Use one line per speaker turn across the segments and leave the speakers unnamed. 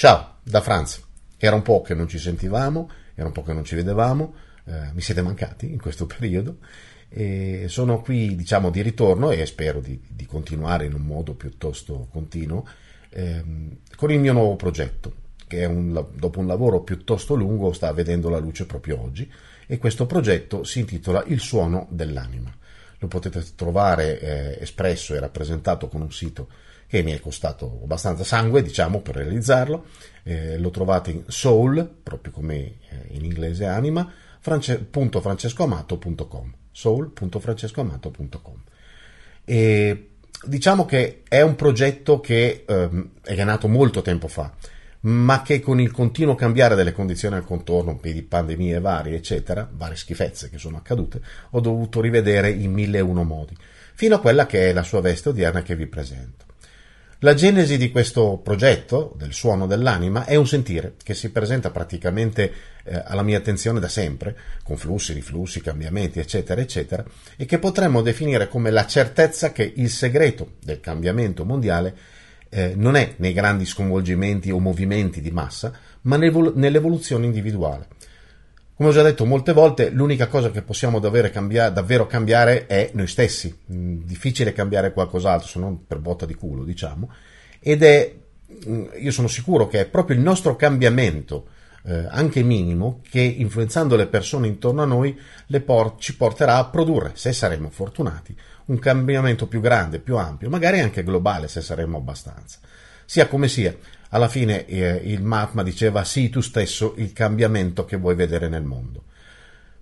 Ciao, da Franz. Era un po' che non ci sentivamo, era un po' che non ci vedevamo, eh, mi siete mancati in questo periodo e sono qui diciamo di ritorno e spero di, di continuare in un modo piuttosto continuo ehm, con il mio nuovo progetto che un, dopo un lavoro piuttosto lungo sta vedendo la luce proprio oggi e questo progetto si intitola Il suono dell'anima. Lo potete trovare eh, espresso e rappresentato con un sito che mi è costato abbastanza sangue, diciamo, per realizzarlo. Eh, lo trovate in soul, proprio come eh, in inglese anima, france.francescoamato.com soul.francescoamato.com e diciamo che è un progetto che ehm, è nato molto tempo fa ma che con il continuo cambiare delle condizioni al contorno, di pandemie varie, eccetera, varie schifezze che sono accadute, ho dovuto rivedere in mille e uno modi, fino a quella che è la sua veste odierna che vi presento. La genesi di questo progetto, del suono dell'anima, è un sentire che si presenta praticamente eh, alla mia attenzione da sempre, con flussi, riflussi, cambiamenti, eccetera, eccetera, e che potremmo definire come la certezza che il segreto del cambiamento mondiale eh, non è nei grandi sconvolgimenti o movimenti di massa, ma nell'evoluzione individuale. Come ho già detto molte volte, l'unica cosa che possiamo davvero cambiare, davvero cambiare è noi stessi. Mm, difficile cambiare qualcos'altro, se non per botta di culo, diciamo. Ed è, mm, io sono sicuro che è proprio il nostro cambiamento, eh, anche minimo, che influenzando le persone intorno a noi por- ci porterà a produrre, se saremo fortunati, un cambiamento più grande, più ampio, magari anche globale, se saremo abbastanza. Sia come sia, alla fine eh, il Mahatma diceva sii tu stesso il cambiamento che vuoi vedere nel mondo.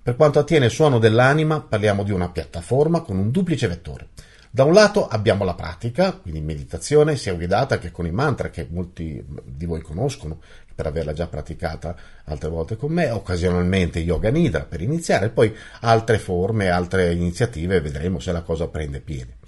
Per quanto attiene il suono dell'anima, parliamo di una piattaforma con un duplice vettore. Da un lato abbiamo la pratica, quindi meditazione sia guidata che con i mantra che molti di voi conoscono per averla già praticata altre volte con me, occasionalmente yoga nidra per iniziare, poi altre forme, altre iniziative, vedremo se la cosa prende piede.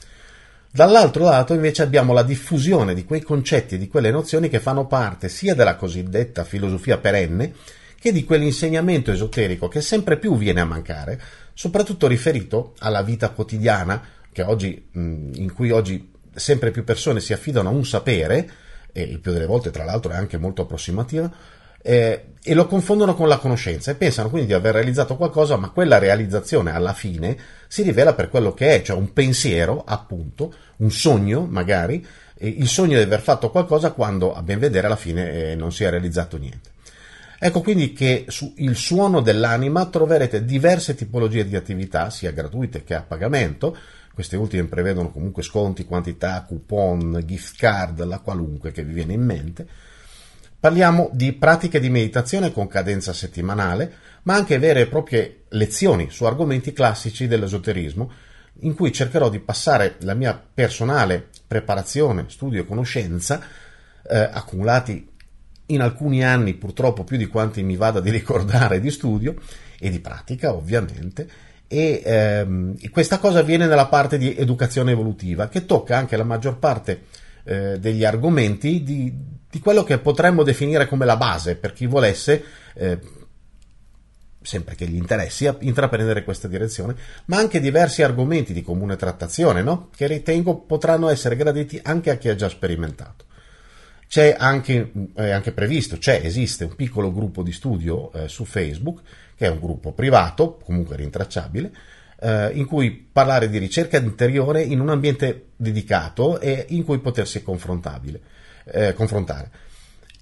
Dall'altro lato invece abbiamo la diffusione di quei concetti e di quelle nozioni che fanno parte sia della cosiddetta filosofia perenne che di quell'insegnamento esoterico che sempre più viene a mancare, soprattutto riferito alla vita quotidiana oggi, in cui oggi sempre più persone si affidano a un sapere, e il più delle volte tra l'altro è anche molto approssimativa, eh, e lo confondono con la conoscenza e pensano quindi di aver realizzato qualcosa, ma quella realizzazione alla fine si rivela per quello che è, cioè un pensiero, appunto, un sogno magari, il sogno di aver fatto qualcosa quando a ben vedere alla fine eh, non si è realizzato niente. Ecco quindi che su il suono dell'anima troverete diverse tipologie di attività, sia gratuite che a pagamento, queste ultime prevedono comunque sconti, quantità, coupon, gift card, la qualunque che vi viene in mente, Parliamo di pratiche di meditazione con cadenza settimanale, ma anche vere e proprie lezioni su argomenti classici dell'esoterismo, in cui cercherò di passare la mia personale preparazione, studio e conoscenza, eh, accumulati in alcuni anni purtroppo più di quanti mi vada di ricordare di studio e di pratica ovviamente, e ehm, questa cosa avviene nella parte di educazione evolutiva che tocca anche la maggior parte eh, degli argomenti di, di quello che potremmo definire come la base per chi volesse, eh, sempre che gli interessi, intraprendere questa direzione, ma anche diversi argomenti di comune trattazione, no? che ritengo potranno essere graditi anche a chi ha già sperimentato. C'è anche, è anche previsto, c'è, esiste un piccolo gruppo di studio eh, su Facebook, che è un gruppo privato, comunque rintracciabile, eh, in cui parlare di ricerca interiore in un ambiente dedicato e in cui potersi eh, confrontare.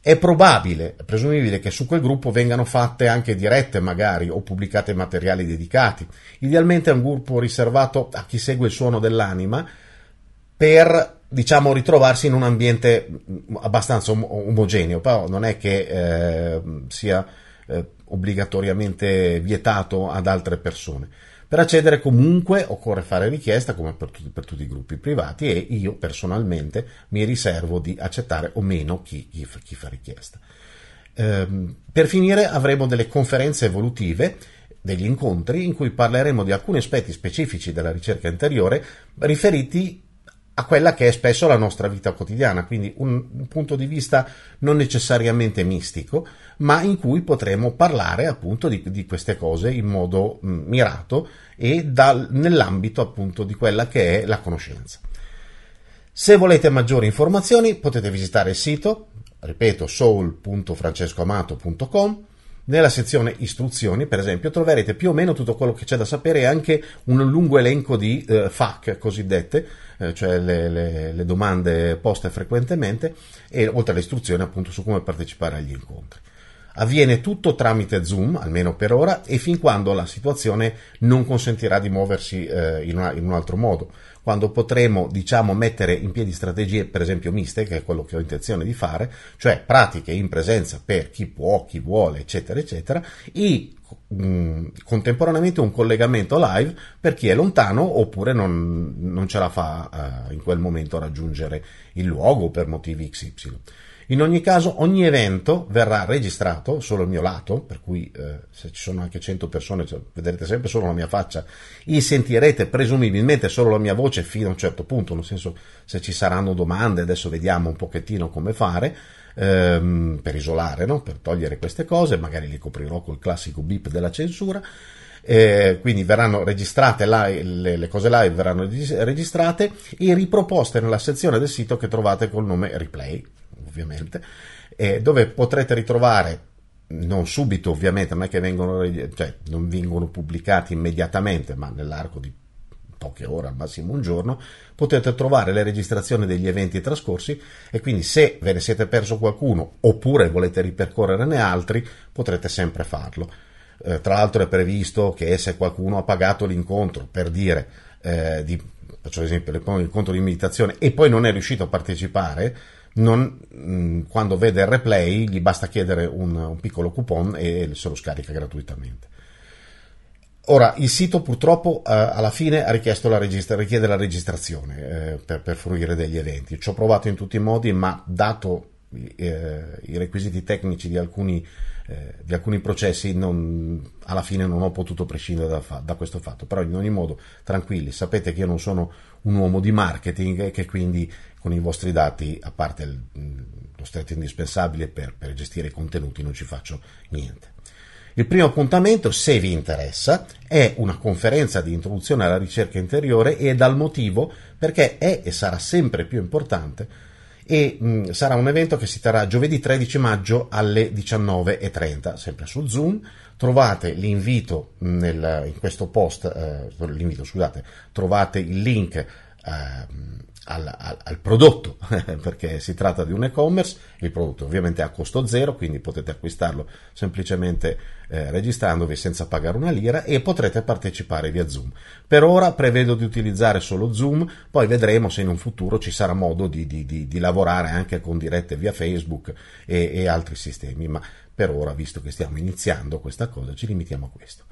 È probabile, è presumibile che su quel gruppo vengano fatte anche dirette magari o pubblicate materiali dedicati. Idealmente è un gruppo riservato a chi segue il suono dell'anima per diciamo ritrovarsi in un ambiente abbastanza om- omogeneo, però non è che eh, sia eh, obbligatoriamente vietato ad altre persone. Per accedere comunque occorre fare richiesta come per tutti, per tutti, i gruppi privati e io personalmente mi riservo di accettare o meno chi, chi, chi fa richiesta. Ehm, per finire avremo delle conferenze evolutive degli incontri in cui parleremo di alcuni aspetti specifici della ricerca interiore riferiti a quella che è spesso la nostra vita quotidiana, quindi un, un, punto di vista non necessariamente mistico, ma in cui potremo parlare appunto di, di queste cose in modo mm, mirato e dal, nell'ambito appunto di quella che è la conoscenza. Se volete maggiori informazioni potete visitare il sito ripeto, soul.francescoamato.com. Nella sezione istruzioni, per esempio, troverete più o meno tutto quello che c'è da sapere e anche un lungo elenco di eh, FAQ cosiddette, eh, cioè le, le, le, domande poste frequentemente, e oltre alle istruzioni appunto su come partecipare agli incontri. Avviene tutto tramite Zoom, almeno per ora, e fin quando la situazione non consentirà di muoversi eh, in, una, in, un altro modo. Quando potremo, diciamo, mettere in piedi strategie, per esempio, miste, che è quello che ho intenzione di fare, cioè pratiche in presenza per chi può, chi vuole, eccetera, eccetera, e mm, contemporaneamente un collegamento live per chi è lontano oppure non, non ce la fa uh, in quel momento raggiungere il luogo per motivi XY. In ogni caso, ogni evento verrà registrato, solo il mio lato, per cui eh, se ci sono anche 100 persone cioè, vedrete sempre solo la mia faccia e sentirete presumibilmente solo la mia voce fino a un certo punto, nel senso se ci saranno domande, adesso vediamo un pochettino come fare. Ehm, per isolare, no? per togliere queste cose, magari li coprirò col classico beep della censura. Eh, quindi verranno registrate live, le, le, cose live verranno registrate e riproposte nella sezione del sito che trovate col nome replay ovviamente, eh, dove potrete ritrovare non subito ovviamente, non è che vengono, cioè, non vengono pubblicati immediatamente, ma nell'arco di poche ore, al massimo un giorno, potete trovare le registrazioni degli eventi trascorsi e quindi se ve ne siete perso qualcuno oppure volete ripercorrerne altri, potrete sempre farlo. Eh, tra l'altro è previsto che se qualcuno ha pagato l'incontro per dire eh, di, faccio l'esempio, l'incontro di meditazione e poi non è riuscito a partecipare, non, mm, quando vede il replay gli basta chiedere un, un, piccolo coupon e se lo scarica gratuitamente. Ora, il sito purtroppo eh, alla fine la registra- richiede la registrazione eh, per, per, fruire degli eventi. Ci ho provato in tutti i modi, ma dato eh, i requisiti tecnici di alcuni, eh, di alcuni processi, non, alla fine non ho potuto prescindere da, da, questo fatto. Però in ogni modo, tranquilli, sapete che io non sono un uomo di marketing e che quindi con i vostri dati, a parte il, lo stretto indispensabile per, per gestire i contenuti, non ci faccio niente. Il primo appuntamento, se vi interessa, è una conferenza di introduzione alla ricerca interiore e dal motivo perché è e sarà sempre più importante e mh, sarà un evento che si terrà giovedì 13 maggio alle 19.30, sempre su Zoom. Trovate l'invito nel, in questo post, eh, l'invito, scusate, trovate il link eh, al, al, al, prodotto, perché si tratta di un e-commerce, il prodotto ovviamente è a costo zero, quindi potete acquistarlo semplicemente eh, registrandovi senza pagare una lira e potrete partecipare via Zoom. Per ora prevedo di utilizzare solo Zoom, poi vedremo se in un futuro ci sarà modo di, di, di, di lavorare anche con dirette via Facebook e, e altri sistemi, ma per ora, visto che stiamo iniziando questa cosa, ci limitiamo a questo.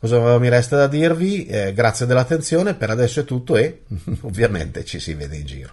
Cosa mi resta da dirvi? Eh, grazie dell'attenzione, per adesso è tutto e ovviamente ci si vede in giro.